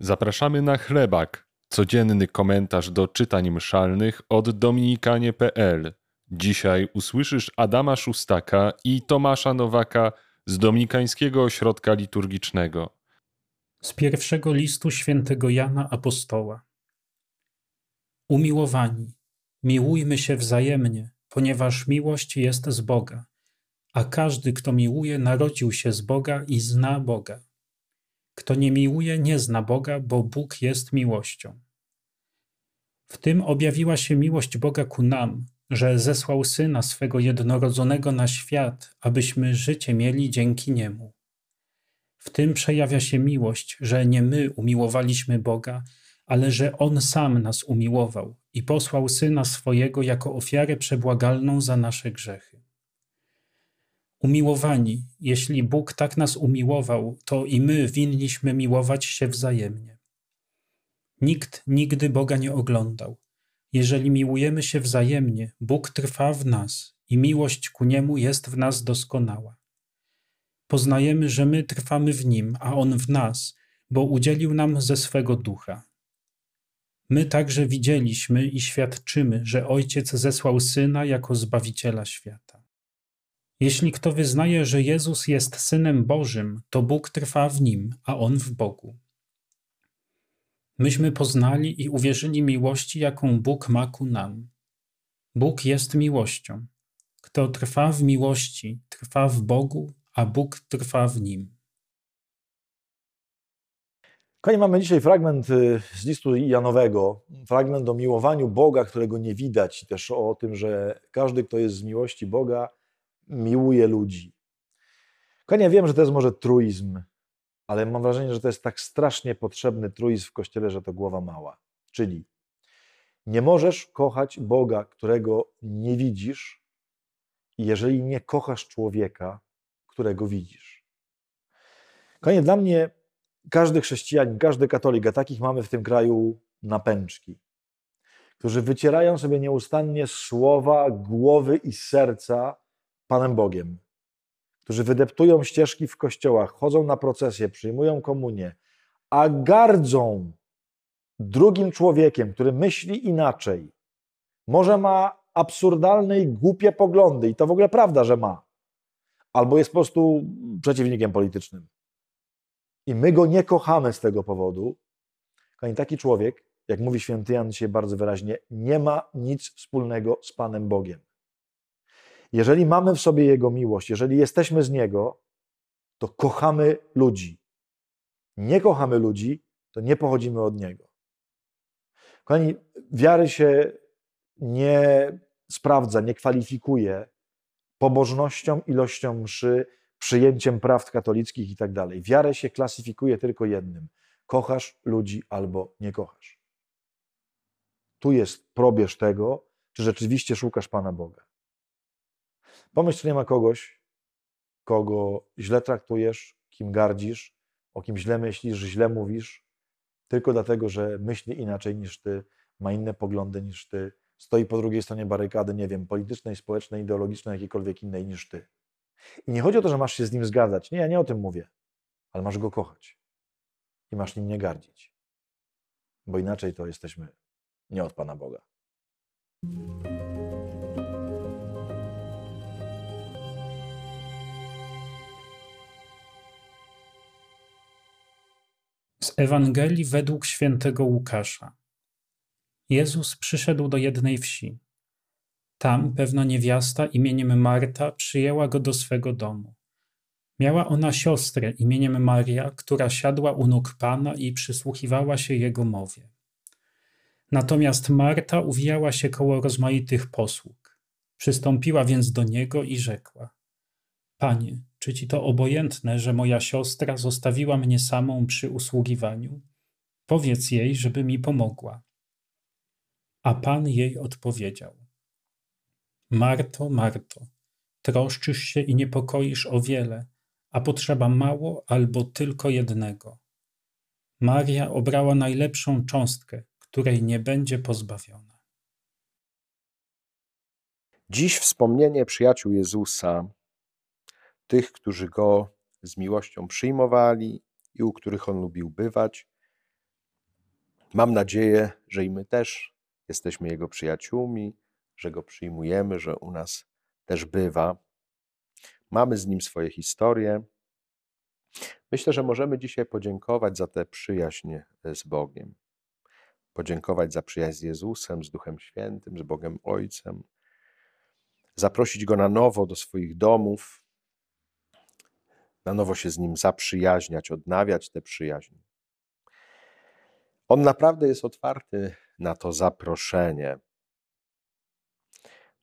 Zapraszamy na chlebak, codzienny komentarz do czytań mszalnych od dominikanie.pl. Dzisiaj usłyszysz Adama Szustaka i Tomasza Nowaka z Dominikańskiego Ośrodka Liturgicznego. Z pierwszego listu świętego Jana Apostoła. Umiłowani, miłujmy się wzajemnie, ponieważ miłość jest z Boga, a każdy, kto miłuje, narodził się z Boga i zna Boga. Kto nie miłuje, nie zna Boga, bo Bóg jest miłością. W tym objawiła się miłość Boga ku nam, że zesłał Syna swego jednorodzonego na świat, abyśmy życie mieli dzięki Niemu. W tym przejawia się miłość, że nie my umiłowaliśmy Boga, ale że On sam nas umiłował i posłał Syna swojego jako ofiarę przebłagalną za nasze grzechy. Umiłowani, jeśli Bóg tak nas umiłował, to i my winniśmy miłować się wzajemnie. Nikt nigdy Boga nie oglądał. Jeżeli miłujemy się wzajemnie, Bóg trwa w nas i miłość ku Niemu jest w nas doskonała. Poznajemy, że my trwamy w Nim, a On w nas, bo udzielił nam ze swego ducha. My także widzieliśmy i świadczymy, że Ojciec zesłał Syna jako Zbawiciela świata. Jeśli kto wyznaje, że Jezus jest Synem Bożym, to Bóg trwa w nim, a on w Bogu. Myśmy poznali i uwierzyli miłości, jaką Bóg ma ku nam. Bóg jest miłością. Kto trwa w miłości, trwa w Bogu, a Bóg trwa w nim. Kochani, mamy dzisiaj fragment y, z listu Janowego, fragment o miłowaniu Boga, którego nie widać, też o tym, że każdy, kto jest z miłości Boga, miłuje ludzi. Kochani, ja wiem, że to jest może truizm, ale mam wrażenie, że to jest tak strasznie potrzebny truizm w Kościele, że to głowa mała. Czyli nie możesz kochać Boga, którego nie widzisz, jeżeli nie kochasz człowieka, którego widzisz. Kochani, dla mnie każdy chrześcijanin, każdy katolik, a takich mamy w tym kraju napęczki, którzy wycierają sobie nieustannie słowa, głowy i serca Panem Bogiem, którzy wydeptują ścieżki w kościołach, chodzą na procesje, przyjmują komunię, a gardzą drugim człowiekiem, który myśli inaczej, może ma absurdalne i głupie poglądy, i to w ogóle prawda, że ma, albo jest po prostu przeciwnikiem politycznym. I my go nie kochamy z tego powodu. Ani taki człowiek, jak mówi święty Jan dzisiaj bardzo wyraźnie, nie ma nic wspólnego z Panem Bogiem. Jeżeli mamy w sobie Jego miłość, jeżeli jesteśmy z Niego, to kochamy ludzi. Nie kochamy ludzi, to nie pochodzimy od Niego. Kochani, wiary się nie sprawdza, nie kwalifikuje pobożnością, ilością mszy, przyjęciem praw katolickich i tak dalej. Wiarę się klasyfikuje tylko jednym: kochasz ludzi albo nie kochasz. Tu jest probierz tego, czy rzeczywiście szukasz Pana Boga. Pomyśl, czy nie ma kogoś, kogo źle traktujesz, kim gardzisz, o kim źle myślisz, źle mówisz, tylko dlatego, że myśli inaczej niż ty, ma inne poglądy niż ty, stoi po drugiej stronie barykady, nie wiem, politycznej, społecznej, ideologicznej, jakiejkolwiek innej niż ty. I nie chodzi o to, że masz się z nim zgadzać. Nie, ja nie o tym mówię, ale masz go kochać i masz nim nie gardzić. Bo inaczej to jesteśmy nie od Pana Boga. Z Ewangelii według świętego Łukasza. Jezus przyszedł do jednej wsi. Tam pewna niewiasta imieniem Marta przyjęła go do swego domu. Miała ona siostrę imieniem Maria, która siadła u nóg Pana i przysłuchiwała się jego mowie. Natomiast Marta uwijała się koło rozmaitych posług. Przystąpiła więc do niego i rzekła: Panie, czy ci to obojętne, że moja siostra zostawiła mnie samą przy usługiwaniu? Powiedz jej, żeby mi pomogła. A pan jej odpowiedział: Marto, Marto, troszczysz się i niepokoisz o wiele, a potrzeba mało albo tylko jednego. Maria obrała najlepszą cząstkę, której nie będzie pozbawiona. Dziś wspomnienie przyjaciół Jezusa tych, którzy go z miłością przyjmowali i u których on lubił bywać, Mam nadzieję, że i my też jesteśmy Jego przyjaciółmi, że Go przyjmujemy, że u nas też bywa. Mamy z Nim swoje historie. Myślę, że możemy dzisiaj podziękować za tę przyjaźń z Bogiem. Podziękować za przyjaźń z Jezusem, z Duchem Świętym, z Bogiem Ojcem. Zaprosić Go na nowo do swoich domów, na nowo się z Nim zaprzyjaźniać, odnawiać tę przyjaźń. On naprawdę jest otwarty na to zaproszenie.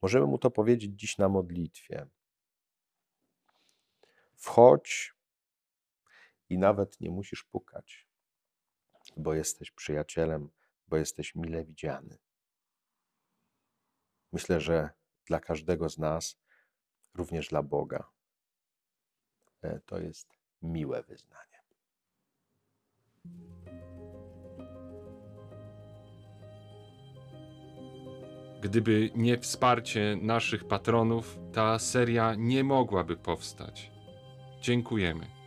Możemy mu to powiedzieć dziś na modlitwie. Wchodź i nawet nie musisz pukać, bo jesteś przyjacielem, bo jesteś mile widziany. Myślę, że dla każdego z nas, również dla Boga, to jest miłe wyznanie. Gdyby nie wsparcie naszych patronów, ta seria nie mogłaby powstać. Dziękujemy.